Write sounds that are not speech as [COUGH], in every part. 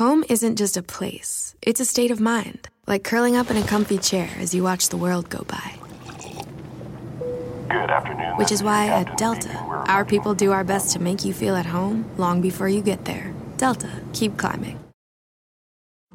Home isn't just a place, it's a state of mind, like curling up in a comfy chair as you watch the world go by. Good afternoon. Which is why Captain at Delta, our people do our best to make you feel at home long before you get there. Delta, keep climbing.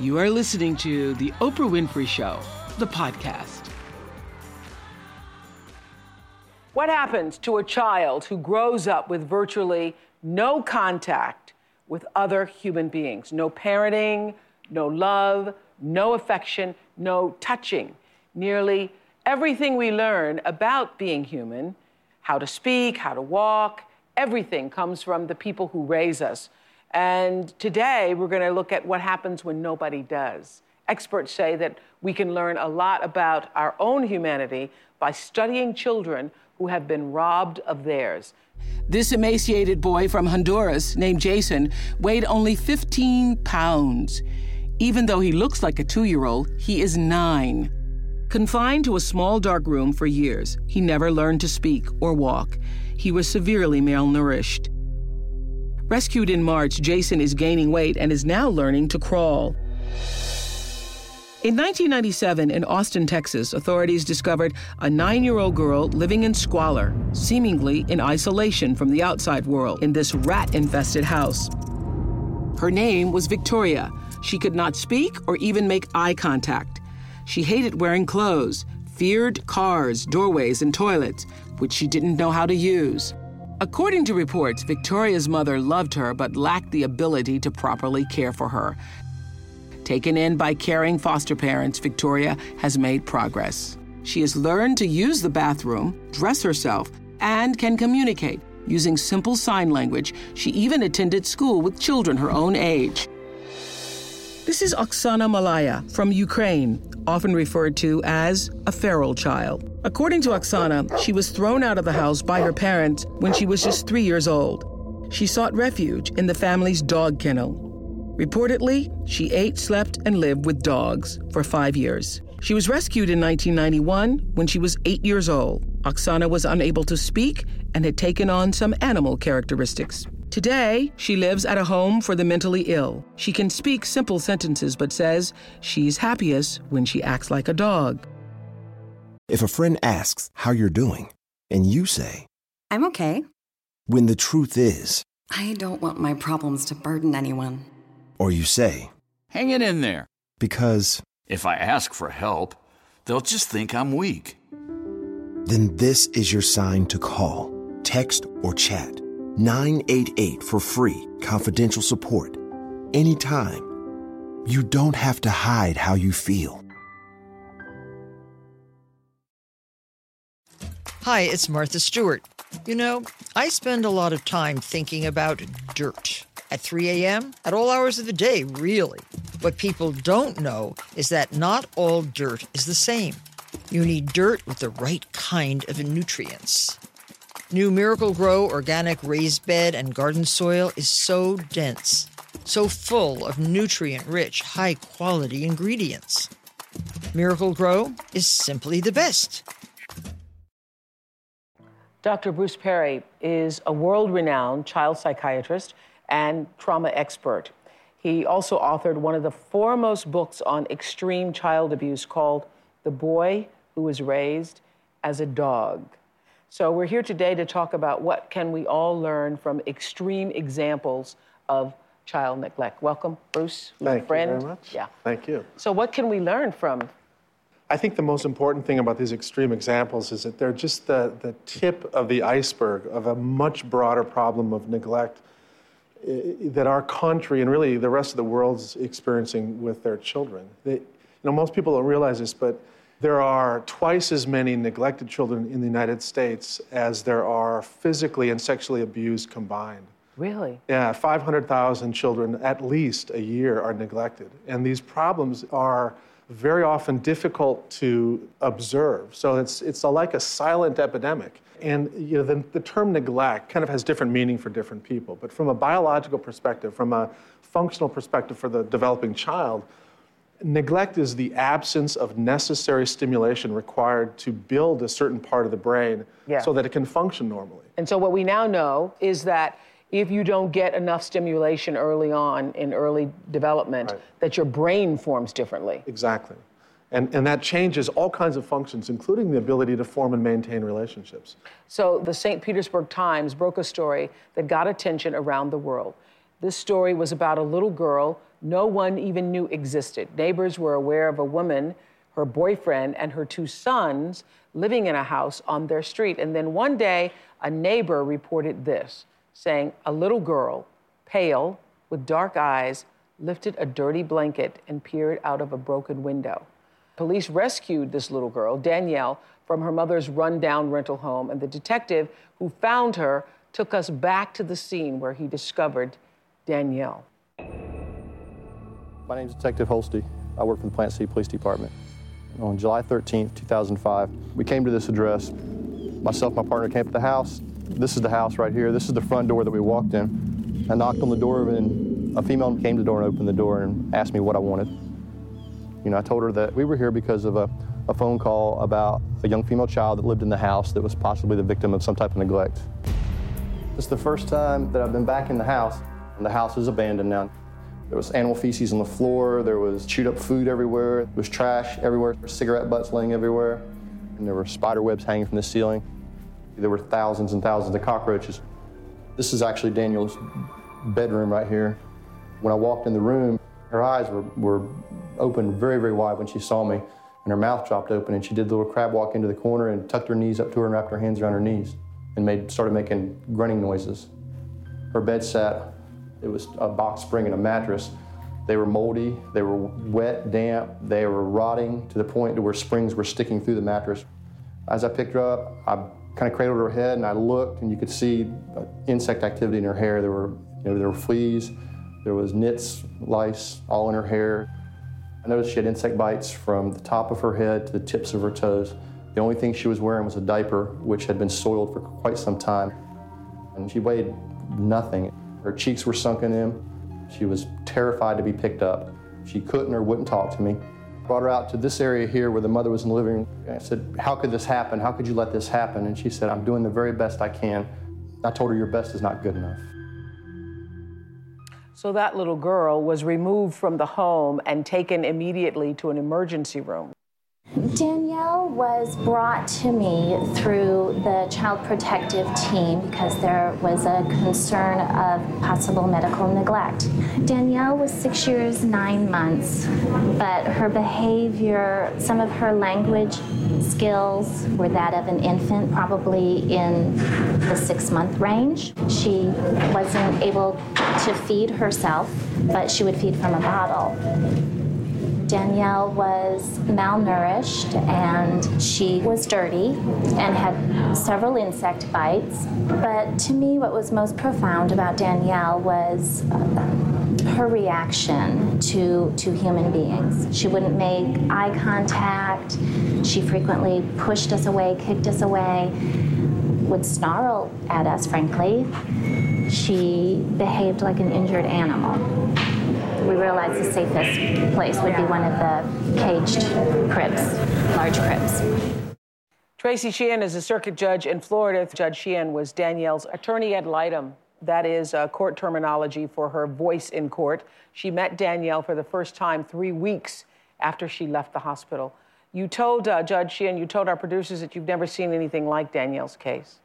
You are listening to The Oprah Winfrey Show, the podcast. What happens to a child who grows up with virtually no contact with other human beings? No parenting, no love, no affection, no touching. Nearly everything we learn about being human, how to speak, how to walk, everything comes from the people who raise us. And today we're going to look at what happens when nobody does. Experts say that we can learn a lot about our own humanity by studying children who have been robbed of theirs. This emaciated boy from Honduras named Jason weighed only 15 pounds. Even though he looks like a two year old, he is nine. Confined to a small dark room for years, he never learned to speak or walk. He was severely malnourished. Rescued in March, Jason is gaining weight and is now learning to crawl. In 1997, in Austin, Texas, authorities discovered a nine year old girl living in squalor, seemingly in isolation from the outside world, in this rat infested house. Her name was Victoria. She could not speak or even make eye contact. She hated wearing clothes, feared cars, doorways, and toilets, which she didn't know how to use. According to reports, Victoria's mother loved her but lacked the ability to properly care for her. Taken in by caring foster parents, Victoria has made progress. She has learned to use the bathroom, dress herself, and can communicate using simple sign language. She even attended school with children her own age. This is Oksana Malaya from Ukraine, often referred to as a feral child. According to Oksana, she was thrown out of the house by her parents when she was just three years old. She sought refuge in the family's dog kennel. Reportedly, she ate, slept, and lived with dogs for five years. She was rescued in 1991 when she was eight years old. Oksana was unable to speak and had taken on some animal characteristics. Today, she lives at a home for the mentally ill. She can speak simple sentences but says she's happiest when she acts like a dog. If a friend asks how you're doing, and you say, I'm okay. when the truth is, I don't want my problems to burden anyone. or you say, Hang it in there. because, If I ask for help, they'll just think I'm weak. then this is your sign to call, text, or chat 988 for free, confidential support. Anytime. You don't have to hide how you feel. Hi, it's Martha Stewart. You know, I spend a lot of time thinking about dirt. At 3 a.m., at all hours of the day, really. What people don't know is that not all dirt is the same. You need dirt with the right kind of nutrients. New Miracle-Gro organic raised bed and garden soil is so dense, so full of nutrient rich, high quality ingredients. Miracle-Gro is simply the best. Dr. Bruce Perry is a world renowned child psychiatrist and trauma expert. He also authored one of the foremost books on extreme child abuse called The Boy Who Was Raised as a Dog. So we're here today to talk about what can we all learn from extreme examples of child neglect. Welcome, Bruce, Thank friend. Thank you very much. Yeah. Thank you. So what can we learn from I think the most important thing about these extreme examples is that they're just the, the tip of the iceberg of a much broader problem of neglect eh, that our country and really the rest of the world's experiencing with their children. They, you know, most people don't realize this, but there are twice as many neglected children in the United States as there are physically and sexually abused combined. Really? Yeah, 500,000 children at least a year are neglected. And these problems are very often difficult to observe. So it's, it's a, like a silent epidemic. And you know, the, the term neglect kind of has different meaning for different people. But from a biological perspective, from a functional perspective for the developing child, neglect is the absence of necessary stimulation required to build a certain part of the brain Yeah. so that it can function normally. And so what we now know is that if you don't get enough stimulation early on in early development, that your brain forms differently. Exactly. And, and that changes all kinds of functions, including the ability to form and maintain relationships. So the St. Petersburg Times broke a story that got attention around the world. This story was about a little girl no one even knew existed. Neighbors were aware of a woman, her boyfriend, and her two sons living in a house on their street. And then one day, a neighbor reported this, saying, A little girl, pale, with dark eyes, lifted a dirty blanket and peered out of a broken window. Police rescued this little girl, Danielle, from her mother's rundown rental home, and the detective who found her took us back to the scene where he discovered Danielle. My name is Detective Holste. I work for the Plant City Police Department. On July 13th, 2005, we came to this address. Myself and my partner came to the house. This is the house right here. This is the front door that we walked in. I knocked on the door, and a female came to the door and opened the door and asked me what I wanted. You know, I told her that we were here because of a, a phone call about a young female child that lived in the house that was possibly the victim of some type of neglect. This is the first time that I've been back in the house, and the house is abandoned now. There was animal feces on the floor, there was chewed up food everywhere, there was trash everywhere, cigarette butts laying everywhere, and there were spider webs hanging from the ceiling. There were thousands and thousands of cockroaches. This is actually Daniel's bedroom right here. When I walked in the room, her eyes were, were opened very, very wide when she saw me, and her mouth dropped open, and she did the little crab walk into the corner and tucked her knees up to her and wrapped her hands around her knees and made, started making grunting noises. Her bed sat it was a box spring and a mattress. They were moldy, they were wet, damp, they were rotting to the point to where springs were sticking through the mattress. As I picked her up, I kind of cradled her head and I looked and you could see uh, insect activity in her hair. There were, you know, there were fleas, there was nits, lice all in her hair. I noticed she had insect bites from the top of her head to the tips of her toes. The only thing she was wearing was a diaper, which had been soiled for quite some time. And she weighed nothing. Her cheeks were sunken in. She was terrified to be picked up. She couldn't or wouldn't talk to me. Brought her out to this area here where the mother was in the living room. I said, How could this happen? How could you let this happen? And she said, I'm doing the very best I can. I told her, Your best is not good enough. So that little girl was removed from the home and taken immediately to an emergency room. Danielle was brought to me through the Child Protective Team because there was a concern of possible medical neglect. Danielle was six years, nine months, but her behavior, some of her language skills were that of an infant, probably in the six month range. She wasn't able to feed herself, but she would feed from a bottle. Danielle was malnourished and she was dirty and had several insect bites. But to me, what was most profound about Danielle was uh, her reaction to, to human beings. She wouldn't make eye contact, she frequently pushed us away, kicked us away, would snarl at us, frankly. She behaved like an injured animal we realized the safest place would be one of the caged cribs, large cribs. Tracy Sheehan is a circuit judge in Florida. Judge Sheehan was Danielle's attorney ad litem. That is uh, court terminology for her voice in court. She met Danielle for the first time three weeks after she left the hospital. You told uh, Judge Sheehan, you told our producers that you've never seen anything like Danielle's case.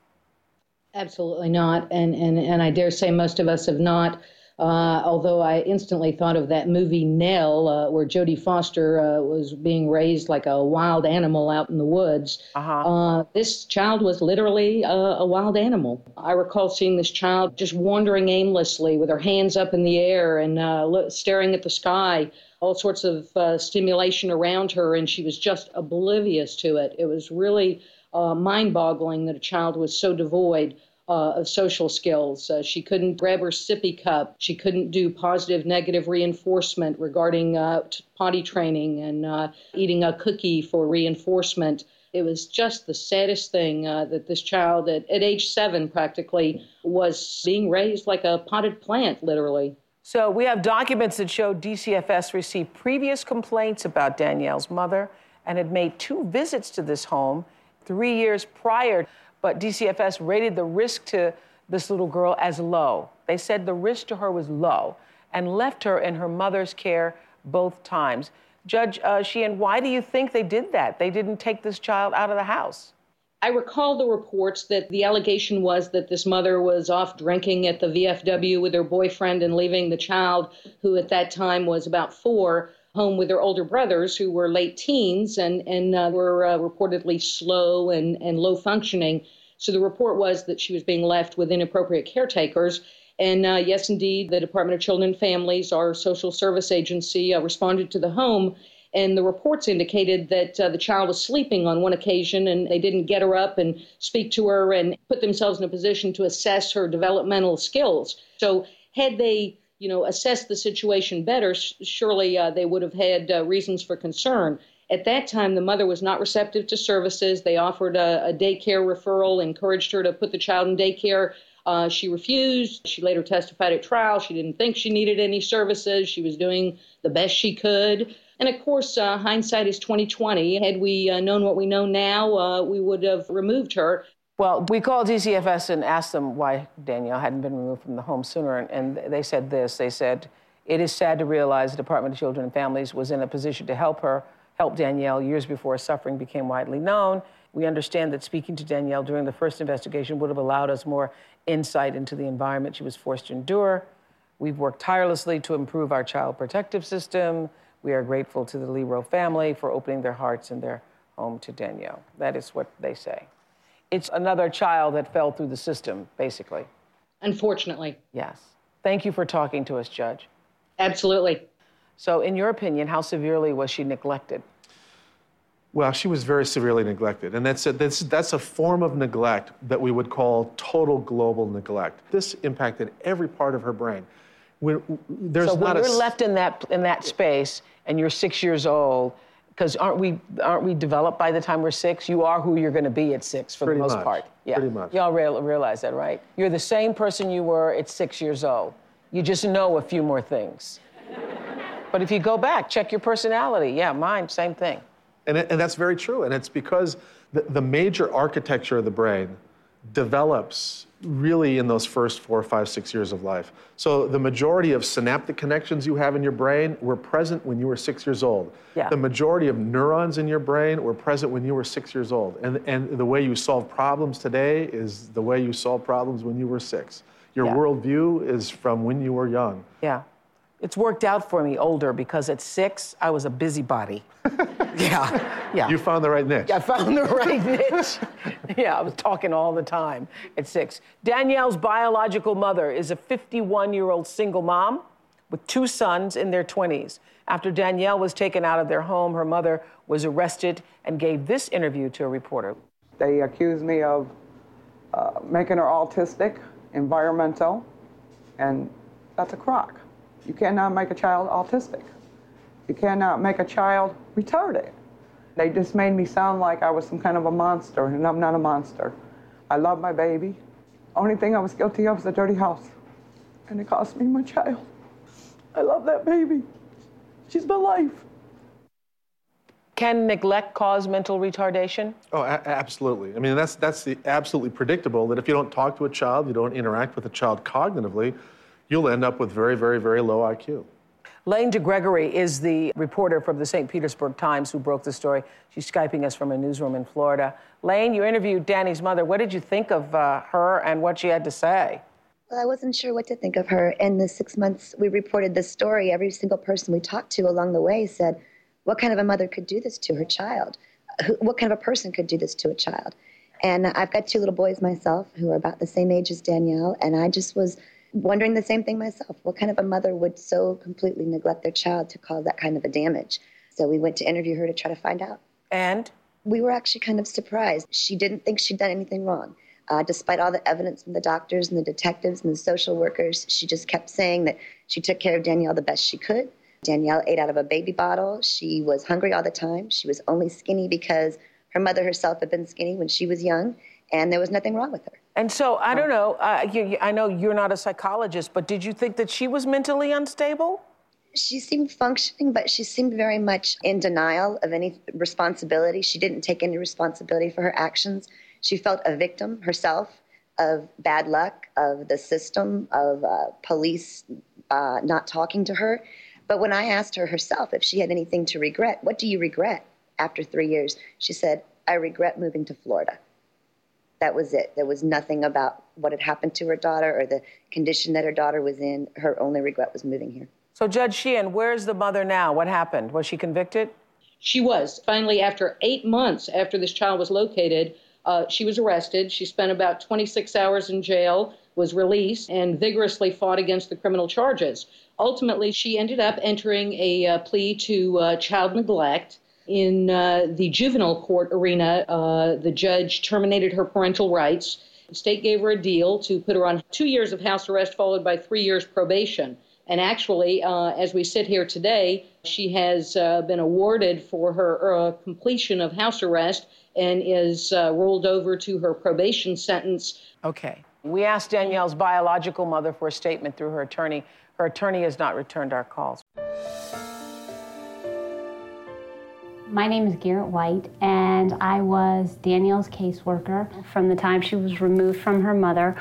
Absolutely not. And, and, and I dare say most of us have not. Uh, although I instantly thought of that movie Nell, uh, where Jodie Foster uh, was being raised like a wild animal out in the woods. Uh-huh. Uh, this child was literally a, a, wild animal. I recall seeing this child just wandering aimlessly with her hands up in the air and uh, staring at the sky, all sorts of uh, stimulation around her, and she was just oblivious to it. It was really mind boggling that a child was so devoid uh, of social skills. Uh, she couldn't grab her sippy cup. She couldn't do positive, negative reinforcement regarding uh, potty training and uh, eating a cookie for reinforcement. It was just the saddest thing uh, that this child, at, at age seven practically, was being raised like a potted plant, literally. So we have documents that show DCFS received previous complaints about Danielle's mother and had made two visits to this home three years prior but DCFS rated the risk to this little girl as low. They said the risk to her was low and left her in her mother's care both times. Judge uh, Sheehan, why do you think they did that? They didn't take this child out of the house. I recall the reports that the allegation was that this mother was off drinking at the VFW with her boyfriend and leaving the child, who at that time was about four, home with their older brothers who were late teens and, and uh, were uh, reportedly slow and, and low functioning. So the report was that she was being left with inappropriate caretakers. And uh, yes, indeed, the Department of Children and Families, our social service agency, uh, responded to the home. And the reports indicated that uh, the child was sleeping on one occasion and they didn't get her up and speak to her and put themselves in a position to assess her developmental skills. So, had they you know, assessed the situation better, surely uh, they would have had uh, reasons for concern. At that time, the mother was not receptive to services. They offered a, a daycare referral, encouraged her to put the child in daycare. Uh, she refused. She later testified at trial. She didn't think she needed any services. She was doing the best she could. And of course, uh, hindsight is 2020. Had we uh, known what we know now, uh, we would have removed her. Well, we called DCFS and asked them why Danielle hadn't been removed from the home sooner, and, and they said this. They said, it is sad to realize the Department of Children and Families was in a position to help her, help Danielle years before suffering became widely known. We understand that speaking to Danielle during the first investigation would have allowed us more insight into the environment she was forced to endure. We've worked tirelessly to improve our child protective system. We are grateful to the Lierow family for opening their hearts and their home to Danielle. That is what they say it's another child that fell through the system, basically. Unfortunately. Yes. Thank you for talking to us, Judge. Absolutely. So, in your opinion, how severely was she neglected? Well, she was very severely neglected. And that's a, that's, that's a form of neglect that we would call total global neglect. This impacted every part of her brain. When, there's not a so when you're a, left in that, in that space and you're six years old, because aren't we aren't we developed by the time we're six? You are who you're going to be at six for Pretty the most much. part. Yeah. Pretty much. Y'all real, realize that, right? You're the same person you were at six years old. You just know a few more things. but if you go back, check your personality. Yeah, mine, same thing. And, it, and that's very true. And it's because the, the major architecture of the brain develops really in those first four, five, six years of life. So the majority of synaptic connections you have in your brain were present when you were six years old. Yeah. The majority of neurons in your brain were present when you were six years old. And, and the way you solve problems today is the way you solve problems when you were six. Your Yeah. worldview is from when you were young. Yeah. It's worked out for me older because at six, I was a busybody. [LAUGHS] yeah, yeah. You found the right niche. I found the right niche. [LAUGHS] yeah, I was talking all the time at six. Danielle's biological mother is a 51 year old single mom with two sons in their 20s. After Danielle was taken out of their home, her mother was arrested and gave this interview to a reporter. They accused me of uh, making her autistic, environmental, and that's a crock. You cannot make a child autistic. You cannot make a child retarded. They just made me sound like I was some kind of a monster, and I'm not a monster. I love my baby. Only thing I was guilty of was a dirty house, and it cost me my child. I love that baby. She's my life. Can neglect cause mental retardation? Oh, a- absolutely. I mean, that's that's the absolutely predictable that if you don't talk to a child, you don't interact with a child cognitively, you'll end up with very, very, very low IQ. Lane DeGregory is the reporter from the St. Petersburg Times who broke the story. She's Skyping us from a newsroom in Florida. Lane, you interviewed Danny's mother. What did you think of uh, her and what she had to say? Well, I wasn't sure what to think of her. In the six months we reported this story, every single person we talked to along the way said, What kind of a mother could do this to her child? What kind of a person could do this to a child? And I've got two little boys myself who are about the same age as Danielle, and I just was wondering the same thing myself. What kind of a mother would so completely neglect their child to cause that kind of a damage? So we went to interview her to try to find out. And? We were actually kind of surprised. She didn't think she'd done anything wrong. Uh, despite all the evidence from the doctors and the detectives and the social workers, she just kept saying that she took care of Danielle the best she could. Danielle ate out of a baby bottle. She was hungry all the time. She was only skinny because her mother herself had been skinny when she was young, and there was nothing wrong with her. And so, I don't know, uh, you, I know you're not a psychologist, but did you think that she was mentally unstable? She seemed functioning, but she seemed very much in denial of any responsibility. She didn't take any responsibility for her actions. She felt a victim herself of bad luck, of the system, of uh, police uh, not talking to her. But when I asked her herself if she had anything to regret, what do you regret after three years? She said, I regret moving to Florida. That was it. There was nothing about what had happened to her daughter or the condition that her daughter was in. Her only regret was moving here. So, Judge Sheehan, where's the mother now? What happened? Was she convicted? She was. Finally, after eight months after this child was located, uh, she was arrested. She spent about 26 hours in jail, was released, and vigorously fought against the criminal charges. Ultimately, she ended up entering a uh, plea to uh, child neglect. In uh, the juvenile court arena, uh, the judge terminated her parental rights. The state gave her a deal to put her on two years of house arrest, followed by three years probation. And actually, uh, as we sit here today, she has uh, been awarded for her uh, completion of house arrest and is uh, rolled over to her probation sentence. Okay. We asked Danielle's biological mother for a statement through her attorney. Her attorney has not returned our calls. My name is Garrett White, and I was Danielle's caseworker from the time she was removed from her mother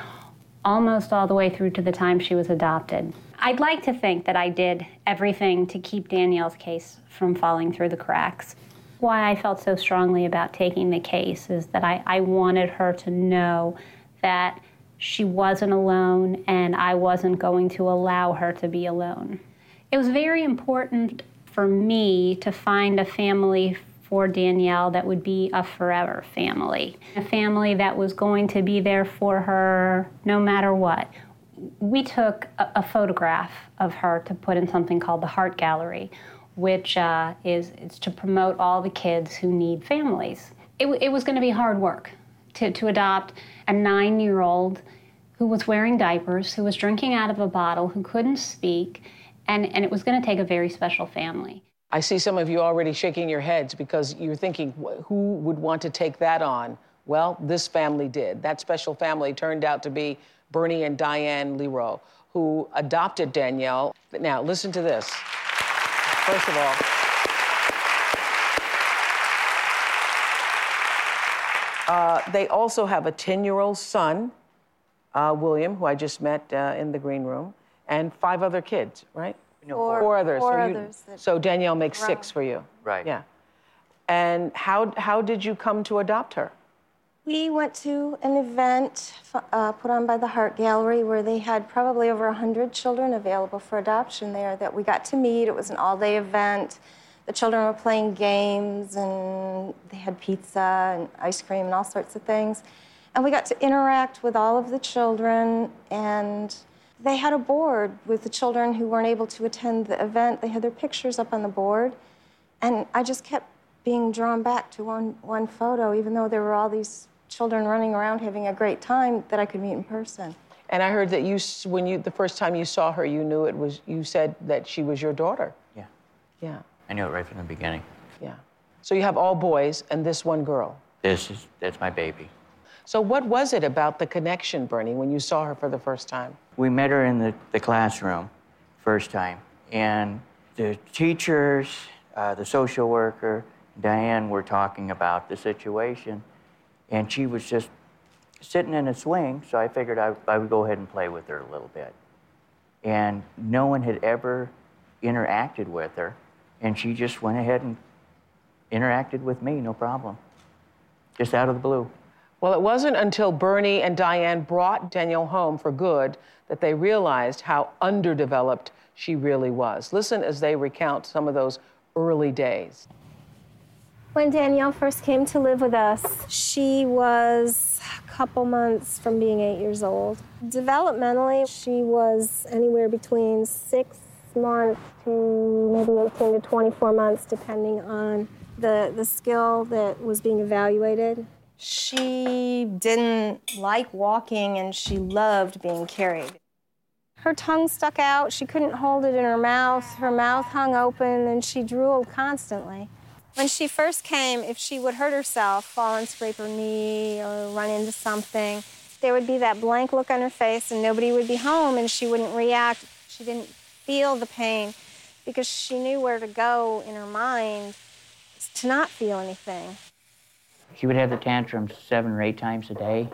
almost all the way through to the time she was adopted. I'd like to think that I did everything to keep Danielle's case from falling through the cracks. Why I felt so strongly about taking the case is that I, I wanted her to know that she wasn't alone and I wasn't going to allow her to be alone. It was very important for me to find a family for Danielle that would be a forever family, a family that was going to be there for her no matter what. We took a, a photograph of her to put in something called the Heart Gallery, which uh, is, is to promote all the kids who need families. It, it was going to be hard work to, to adopt a nine year old who was wearing diapers, who was drinking out of a bottle, who couldn't speak, and, and it was going to take a very special family. I see some of you already shaking your heads because you're thinking, who would want to take that on? Well, this family did. That special family turned out to be Bernie and Diane Lierow, who adopted Danielle. Now, listen to this. First of all, uh, they also have a 10 year old son, uh, William, who I just met uh, in the green room, and five other kids, right? No, four, four. others. Four so, you, others that so Danielle makes grown. six for you. Right. Yeah. And how, how did you come to adopt her? We went to an event uh, put on by the Heart Gallery where they had probably over 100 children available for adoption there that we got to meet. It was an all day event. The children were playing games and they had pizza and ice cream and all sorts of things. And we got to interact with all of the children and they had a board with the children who weren't able to attend the event. They had their pictures up on the board. And I just kept being drawn back to one, one photo, even though there were all these children running around having a great time that I could meet in person. And I heard that you, when you, the first time you saw her, you knew it was, you said that she was your daughter. Yeah. Yeah. I knew it right from the beginning. Yeah. So you have all boys and this one girl. This is, that's my baby. So what was it about the connection, Bernie, when you saw her for the first time? We met her in the, the classroom first time, and the teachers, uh, the social worker, Diane were talking about the situation, and she was just sitting in a swing, so I figured I, I would go ahead and play with her a little bit. And no one had ever interacted with her, and she just went ahead and interacted with me, no problem. Just out of the blue. Well, it wasn't until Bernie and Diane brought Danielle home for good that they realized how underdeveloped she really was. Listen as they recount some of those early days. When Danielle first came to live with us, she was a couple months from being eight years old. Developmentally, she was anywhere between six months to maybe 18 to 24 months, depending on the, the skill that was being evaluated. She didn't like walking and she loved being carried. Her tongue stuck out, she couldn't hold it in her mouth, her mouth hung open, and she drooled constantly. When she first came, if she would hurt herself, fall and scrape her knee or run into something, there would be that blank look on her face and nobody would be home and she wouldn't react. She didn't feel the pain because she knew where to go in her mind to not feel anything. She would have the tantrums seven or eight times a day.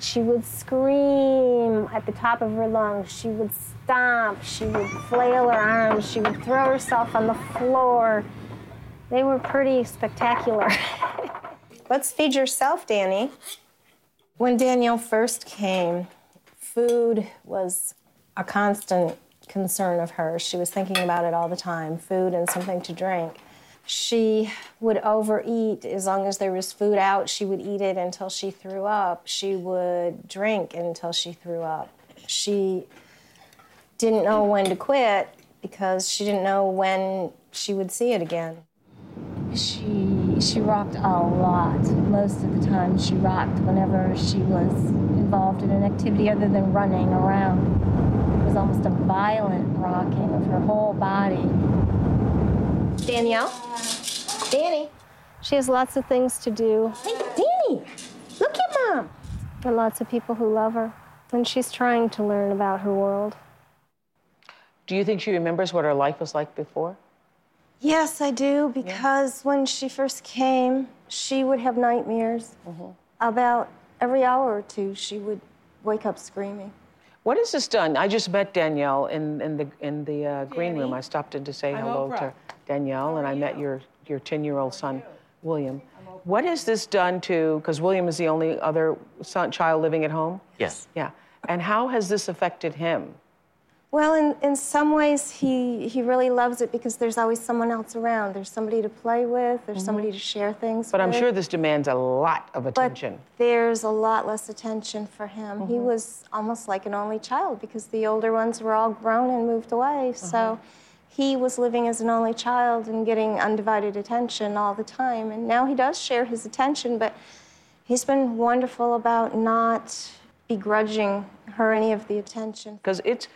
She would scream at the top of her lungs. She would stomp. She would flail her arms. She would throw herself on the floor. They were pretty spectacular. [LAUGHS] Let's feed yourself, Danny. When Danielle first came, food was a constant concern of hers. She was thinking about it all the time food and something to drink. She would overeat as long as there was food out. She would eat it until she threw up. She would drink until she threw up. She didn't know when to quit because she didn't know when she would see it again. She she rocked a lot. Most of the time, she rocked whenever she was involved in an activity other than running around. It was almost a violent rocking of her whole body. Danielle? Danny? She has lots of things to do. Hey, Danny! Look at Mom! There are lots of people who love her, and she's trying to learn about her world. Do you think she remembers what her life was like before? Yes, I do, because when she first came, she would have nightmares. About every hour or two, she would wake up screaming. What has this done? I just met Danielle in, in the, in the uh, green room. I stopped in to say I'm hello Oprah. to Danielle, and I met your, your 10 year old son, William. What has this done to, because William is the only other son, child living at home? Yes. Yeah. And how has this affected him? Well, in, in some ways, he, he really loves it because there's always someone else around. There's somebody to play with, there's somebody to share things But I'm sure this demands a lot of attention. But There's a lot less attention for him. He Mhm. was almost like an only child because the older ones were all grown and moved away. So he was living as an only child and getting undivided attention all the time. And now he does share his attention, but he's been wonderful about not begrudging her any of the attention. Because it's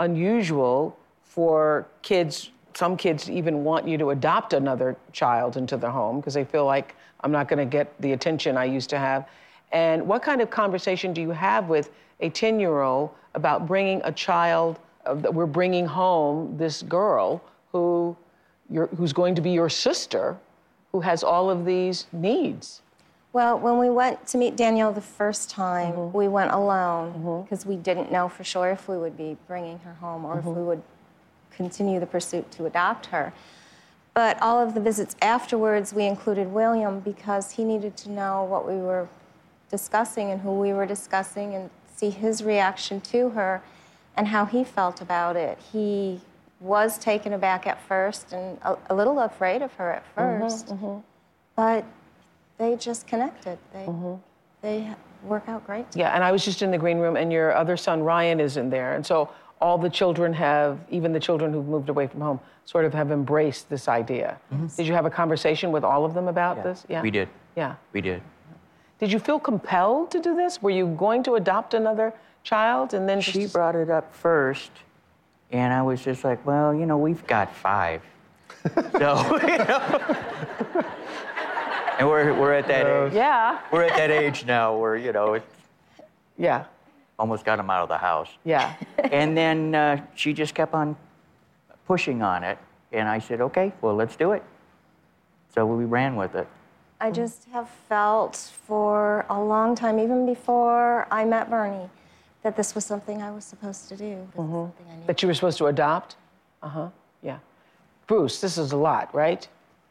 unusual for kids, some kids even want you to adopt another child into their home because they feel like I'm not going to get the attention I used to have. And what kind of conversation do you have with a 10 year old about bringing a child Uh, we're bringing home, this girl who you're, who's going to be your sister, who has all of these needs? Well, when we went to meet Danielle the first time, mm-hmm. we went alone mm-hmm. because we didn't know for sure if we would be bringing her home or if mm-hmm. we would continue the pursuit to adopt her. But all of the visits afterwards, we included William because he needed to know what we were discussing and who we were discussing and see his reaction to her and how he felt about it. He was taken aback at first and a, a little afraid of her at mm-hmm, 1st mm-hmm. but they just connected. They mm-hmm. they work out great. Yeah, and I was just in the green room, and your other son Ryan is in there, and so all the children have, even the children who've moved away from home, sort of have embraced this idea. Did you have a conversation with all of them about this? Yeah, We did. Yeah. We did. Did you feel compelled to do this? Were you going to adopt another child, and then She brought it up first, and I was just like, well, you know, we've got five. so, [LAUGHS] you know. and we're, we're at that age. Yeah. We're at that age now where, you know, it Yeah. almost got him out of the house. Yeah. and then uh, she just kept on pushing on it. And I said, okay, well, let's do it. So we ran with it. I just have felt for a long time, even before I met Bernie, that this was something I was supposed to do. That you were supposed to adopt? Uh huh. Yeah. Bruce, this is a lot, right?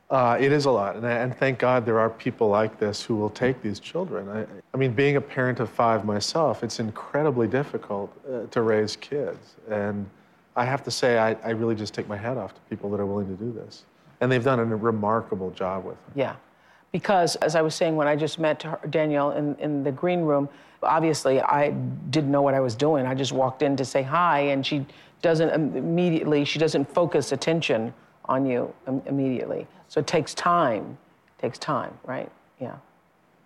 Uh, it is a lot, and, and thank God there are people like this who will take these children. I, I mean, being a parent of five myself, it's incredibly difficult uh, to raise kids. And I have to say, I, I really just take my hat off to people that are willing to do this. And they've done a remarkable job with it. Yeah. Because, as I was saying, when I just met her, Danielle in, in the green room, obviously I didn't know what I was doing. I just walked in to say hi, and she doesn't immediately, she doesn't focus attention on you immediately. So it takes time. It takes time, right? Yeah.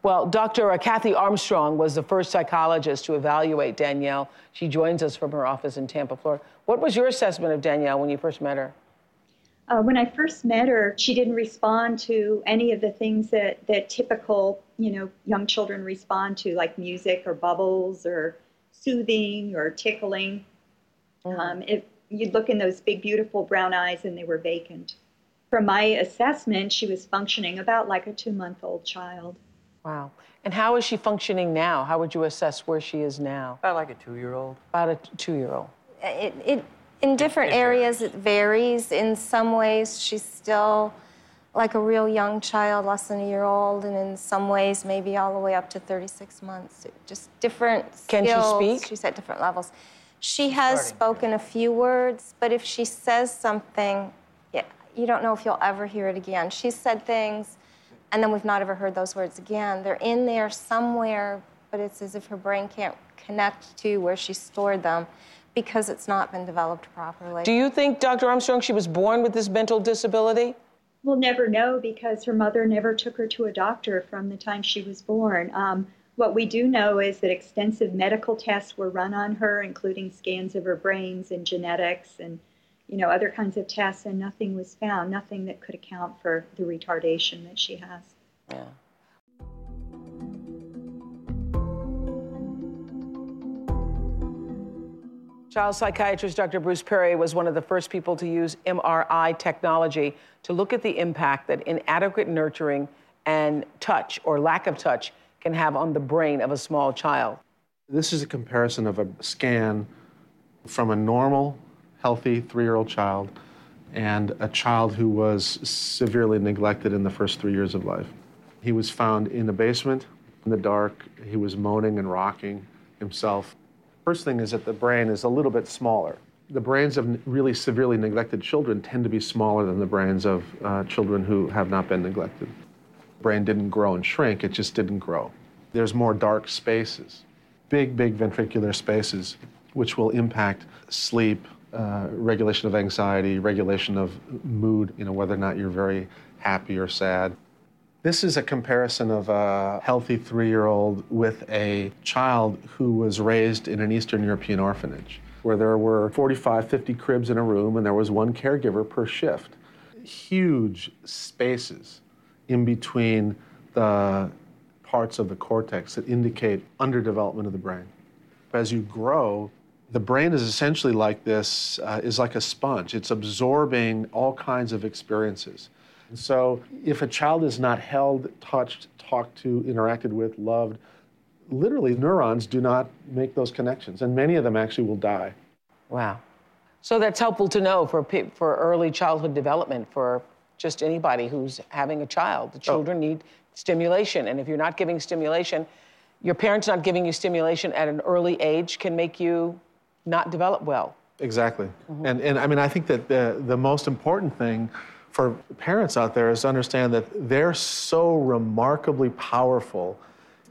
Well, Dr. Kathy Armstrong was the first psychologist to evaluate Danielle. She joins us from her office in Tampa, Florida. What was your assessment of Danielle when you first met her? Uh, when I first met her, she didn't respond to any of the things that, that typical, you know, young children respond to, like music or bubbles or soothing or tickling. Um, if you'd look in those big, beautiful brown eyes, and they were vacant. From my assessment, she was functioning about like a two-month-old child. Wow. And how is she functioning now? How would you assess where she is now? About like a two-year-old. About a t- two-year-old. It, it, in different areas, it varies. In some ways, she's still like a real young child, less than a year old, and in some ways, maybe all the way up to 36 months. Just different Can she speak? She's at different levels. She has spoken a few words, but if she says something, yeah, you don't know if you'll ever hear it again. She's said things, and then we've not ever heard those words again. They're in there somewhere, but it's as if her brain can't connect to where she stored them because it's not been developed properly. Do you think, Dr. Armstrong, she was born with this mental disability? We'll never know because her mother never took her to a doctor from the time she was born. Um, what we do know is that extensive medical tests were run on her, including scans of her brains and genetics and you know other kinds of tests, and nothing was found. Nothing that could account for the retardation that she has. Yeah. Child psychiatrist Dr. Bruce Perry was one of the first people to use MRI technology to look at the impact that inadequate nurturing and touch or lack of touch can have on the brain of a small child. This is a comparison of a scan from a normal, healthy three year old child and a child who was severely neglected in the first three years of life. He was found in a basement in the dark. He was moaning and rocking himself. First thing is that the brain is a little bit smaller. The brains of really severely neglected children tend to be smaller than the brains of uh, children who have not been neglected. Brain didn't grow and shrink, it just didn't grow. There's more dark spaces, big, big ventricular spaces, which will impact sleep, uh, regulation of anxiety, regulation of mood, you know, whether or not you're very happy or sad. This is a comparison of a healthy three year old with a child who was raised in an Eastern European orphanage, where there were 45, 50 cribs in a room and there was one caregiver per shift. Huge spaces in between the parts of the cortex that indicate underdevelopment of the brain. As you grow, the brain is essentially like this, uh, is like a sponge. It's absorbing all kinds of experiences. And so if a child is not held, touched, talked to, interacted with, loved, literally neurons do not make those connections, and many of them actually will die. Wow. So that's helpful to know for, for early childhood development for just anybody who's having a child. The oh. children need stimulation, and if you're not giving stimulation, your parents not giving you stimulation at an early age can make you not develop well. Exactly. Mm-hmm. And, and I mean, I think that the, the most important thing for parents out there is to understand that they're so remarkably powerful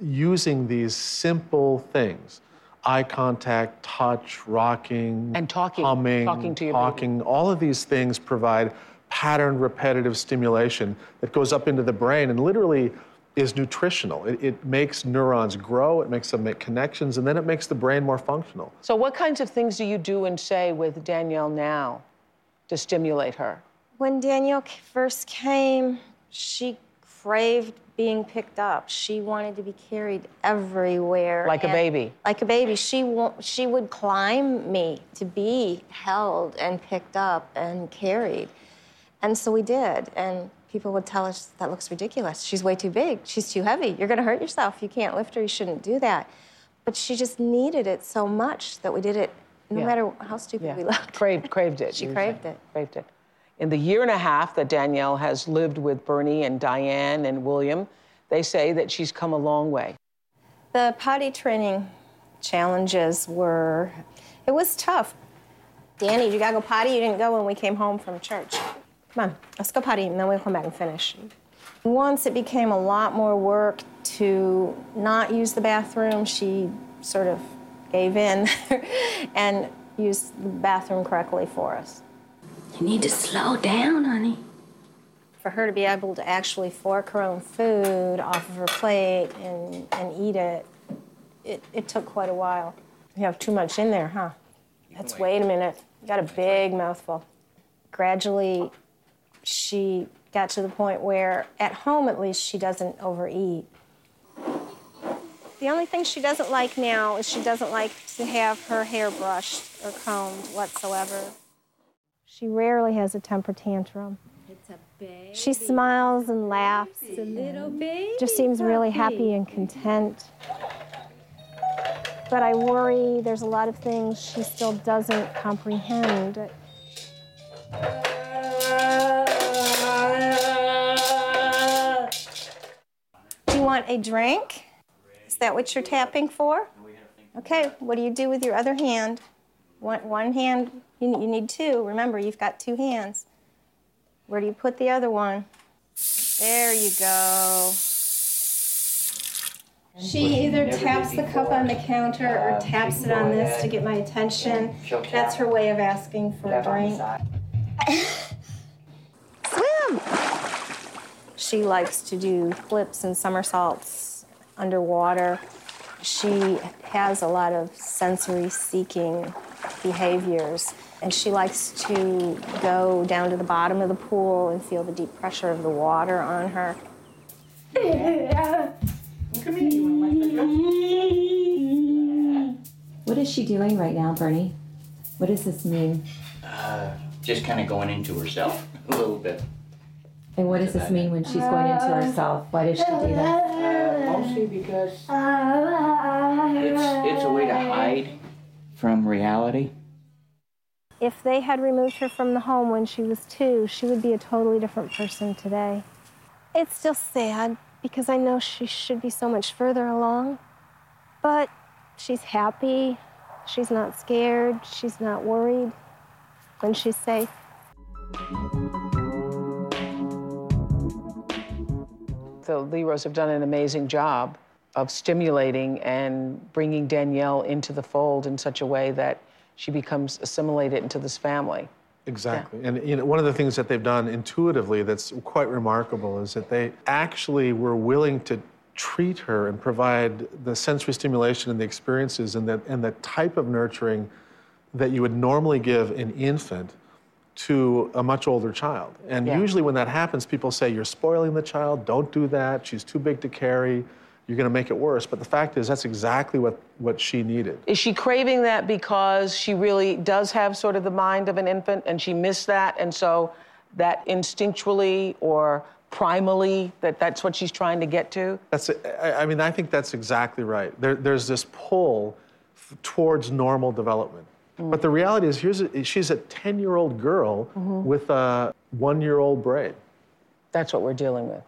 using these simple things eye contact, touch, rocking, and talking, humming, talking to your baby. talking. All of these things provide patterned, repetitive stimulation that goes up into the brain and literally is nutritional. It, it makes neurons grow, it makes them make connections, and then it makes the brain more functional. So, what kinds of things do you do and say with Danielle now to stimulate her? When Danielle first came, she craved being picked up. She wanted to be carried everywhere. Like a baby. Like a baby. She wa- she would climb me to be held and picked up and carried. And so we did. And people would tell us, that looks ridiculous. She's way too big. She's too heavy. You're going to hurt yourself. You can't lift her. You shouldn't do that. But she just needed it so much that we did it no Yeah. matter how stupid we looked. Craved, craved it. [LAUGHS] She craved say. it. Craved it. In the year and a half that Danielle has lived with Bernie and Diane and William, they say that she's come a long way. The potty training challenges were, it was tough. Danny, you gotta go potty? You didn't go when we came home from church. Come on, let's go potty, and then we'll come back and finish. Once it became a lot more work to not use the bathroom, she sort of gave in [LAUGHS] and used the bathroom correctly for us. You need to slow down, honey. For her to be able to actually fork her own food off of her plate and, and eat it, it, it took quite a while. You have too much in there, huh? Let's wait a minute. You got a big mouthful. Gradually, she got to the point where, at home at least, she doesn't overeat. The only thing she doesn't like now is she doesn't like to have her hair brushed or combed whatsoever. She rarely has a temper tantrum. It's a baby. She smiles and laughs. It's a little baby. Just seems really happy and content. But I worry there's a lot of things she still doesn't comprehend. Do you want a drink? Is that what you're tapping for? Okay, what do you do with your other hand? One, one hand, you, you need two. Remember, you've got two hands. Where do you put the other one? There you go. She either taps the cup on the counter or taps it on this to get my attention. That's her way of asking for a drink. [LAUGHS] Swim! She likes to do flips and somersaults underwater. She has a lot of sensory seeking behaviors, and she likes to go down to the bottom of the pool and feel the deep pressure of the water on her. What is she doing right now, Bernie? What does this mean? Uh, just kind of going into herself a little bit. And what does this mean when she's going into herself? Why does she do that? Uh, mostly because it's, it's a way to hide from reality. If they had removed her from the home when she was two, she would be a totally different person today. It's still sad because I know she should be so much further along. But she's happy, she's not scared, she's not worried when she's safe. The Lierows have done an amazing job of stimulating and bringing Danielle into the fold in such a way that she becomes assimilated into this family. Exactly. And you know, one of the things that they've done intuitively that's quite remarkable is that they actually were willing to treat her and provide the sensory stimulation and the experiences and the, and the type of nurturing that you would normally give an infant to a much older child. And Yeah. usually when that happens, people say, You're spoiling the child, don't do that, she's too big to carry, you're gonna make it worse. But the fact is, that's exactly what, what she needed. Is she craving that because she really does have sort of the mind of an infant and she missed that? And so that instinctually or primally, that that's what she's trying to get to? That's, I I mean, I think that's exactly right. There, there's this pull towards normal development. But the reality is, here's a, she's a 10 year old girl Mhm. with a one year old brain. That's what we're dealing with.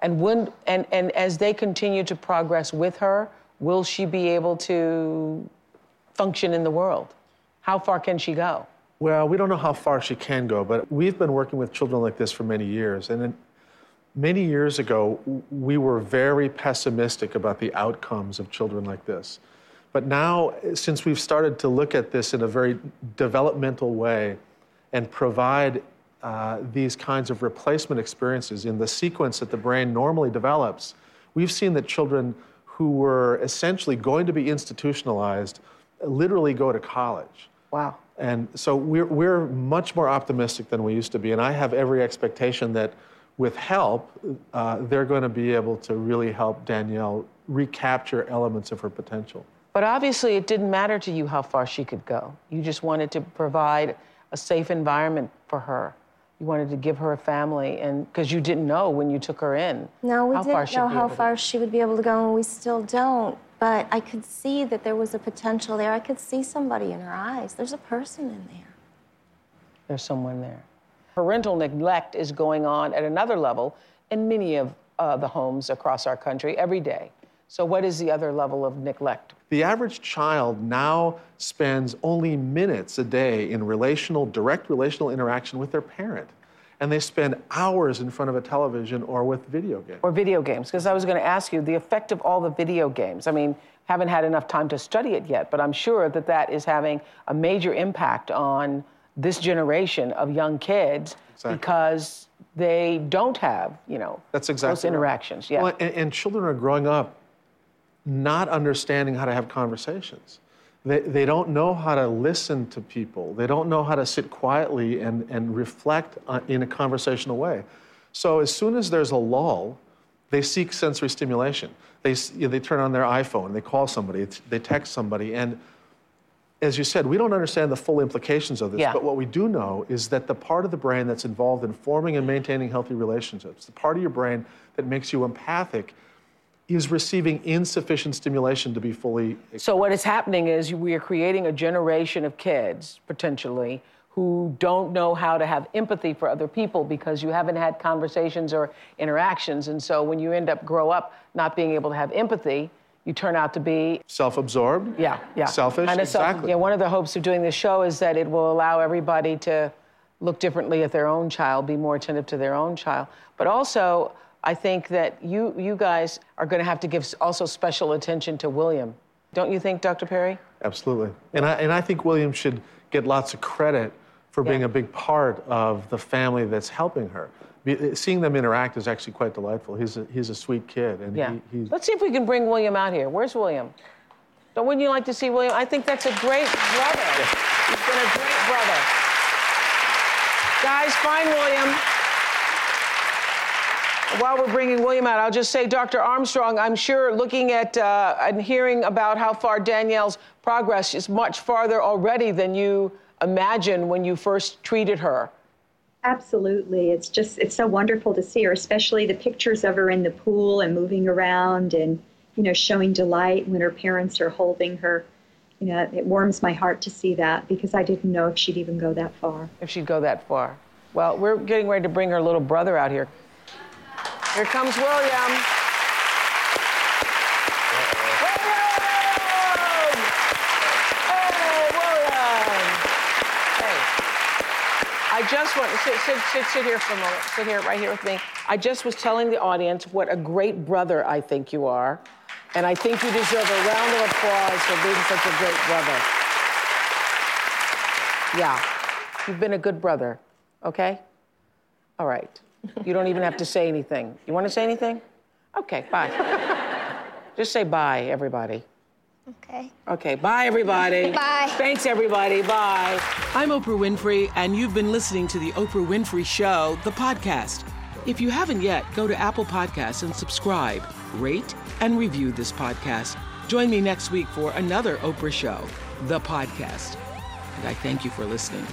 And when and, and as they continue to progress with her, will she be able to function in the world? How far can she go? Well, we don't know how far she can go, but we've been working with children like this for many years. And then many years ago, we were very pessimistic about the outcomes of children like this. But now, since we've started to look at this in a very developmental way and provide uh, these kinds of replacement experiences in the sequence that the brain normally develops, we've seen that children who were essentially going to be institutionalized literally go to college. Wow. And so we're, we're much more optimistic than we used to be. And I have every expectation that with help, uh, they're going to be able to really help Danielle recapture elements of her potential. But obviously, it didn't matter to you how far she could go. You just wanted to provide a safe environment for her You wanted to give her a family, and because you didn't know when you took her in. No, we how didn't know how far she would be able to go, and we still don't. But I could see that there was a potential there. I could see somebody in her eyes. There's a person in there. There's someone there. Parental neglect is going on at another level in many of uh, the homes across our country every day. So, what is the other level of neglect? The average child now spends only minutes a day in relational, direct relational interaction with their parent. And they spend hours in front of a television or with video games. Or video games, because I was going to ask you the effect of all the video games. I mean, haven't had enough time to study it yet, but I'm sure that that is having a major impact on this generation of young kids Exactly. because they don't have, you know, That's exactly those right. interactions. Yeah. Well, and, and children are growing up not understanding how to have conversations. They, they don't know how to listen to people. They don't know how to sit quietly and, and reflect uh, in a conversational way. So as soon as there's a lull, they seek sensory stimulation. They, you know, they turn on their iPhone, they call somebody, they text somebody, and as you said, we don't understand the full implications of this, Yeah. but what we do know is that the part of the brain that's involved in forming and maintaining healthy relationships, the part of your brain that makes you empathic, is receiving insufficient stimulation to be fully. So what is happening is we are creating a generation of kids potentially who don't know how to have empathy for other people because you haven't had conversations or interactions and so when you end up grow up not being able to have empathy you turn out to be Self-absorbed. yeah yeah Selfish. And it's self- exactly. yeah, one of the hopes of doing this show is that it will allow everybody to look differently at their own child, be more attentive to their own child. But also, I think that you you guys are going to have to give also special attention to William. Don't you think, Dr. Perry? Absolutely. And I, and I think William should get lots of credit for being Yeah. a big part of the family that's helping her. Be, uh, seeing them interact is actually quite delightful. He's a, he's a sweet kid. And Yeah. he, he's, Let's see if we can bring William out here. Where's William? Don't, wouldn't you like to see William? I think that's a great brother. He's been a great brother. Guys, find William. While we're bringing William out, I'll just say, Dr. Armstrong, I'm sure looking at uh, and hearing about how far Danielle's progress is much farther already than you imagined when you first treated her. Absolutely. It's just, it's so wonderful to see her, especially the pictures of her in the pool and moving around and, you know, showing delight when her parents are holding her. You know, it warms my heart to see that because I didn't know if she'd even go that far. if she'd go that far. Well, we're getting ready to bring her little brother out here. Here comes William. William! Hey, William! Hey. I just want sit, sit, sit, sit here for a moment. Sit here, right here with me. I just was telling the audience what a great brother I think you are, and I think you deserve a round of applause for being such a great brother. Yeah, you've been a good brother, okay? All right. You don't even have to say anything. You want to say anything? Okay, bye. Just say bye, everybody. Okay. Okay, bye, everybody. [LAUGHS] Bye. Thanks, everybody. Bye. I'm Oprah Winfrey, and you've been listening to The Oprah Winfrey Show, the podcast. If you haven't yet, go to Apple Podcasts and subscribe, rate, and review this podcast. Join me next week for another Oprah Show, the podcast. And I thank you for listening.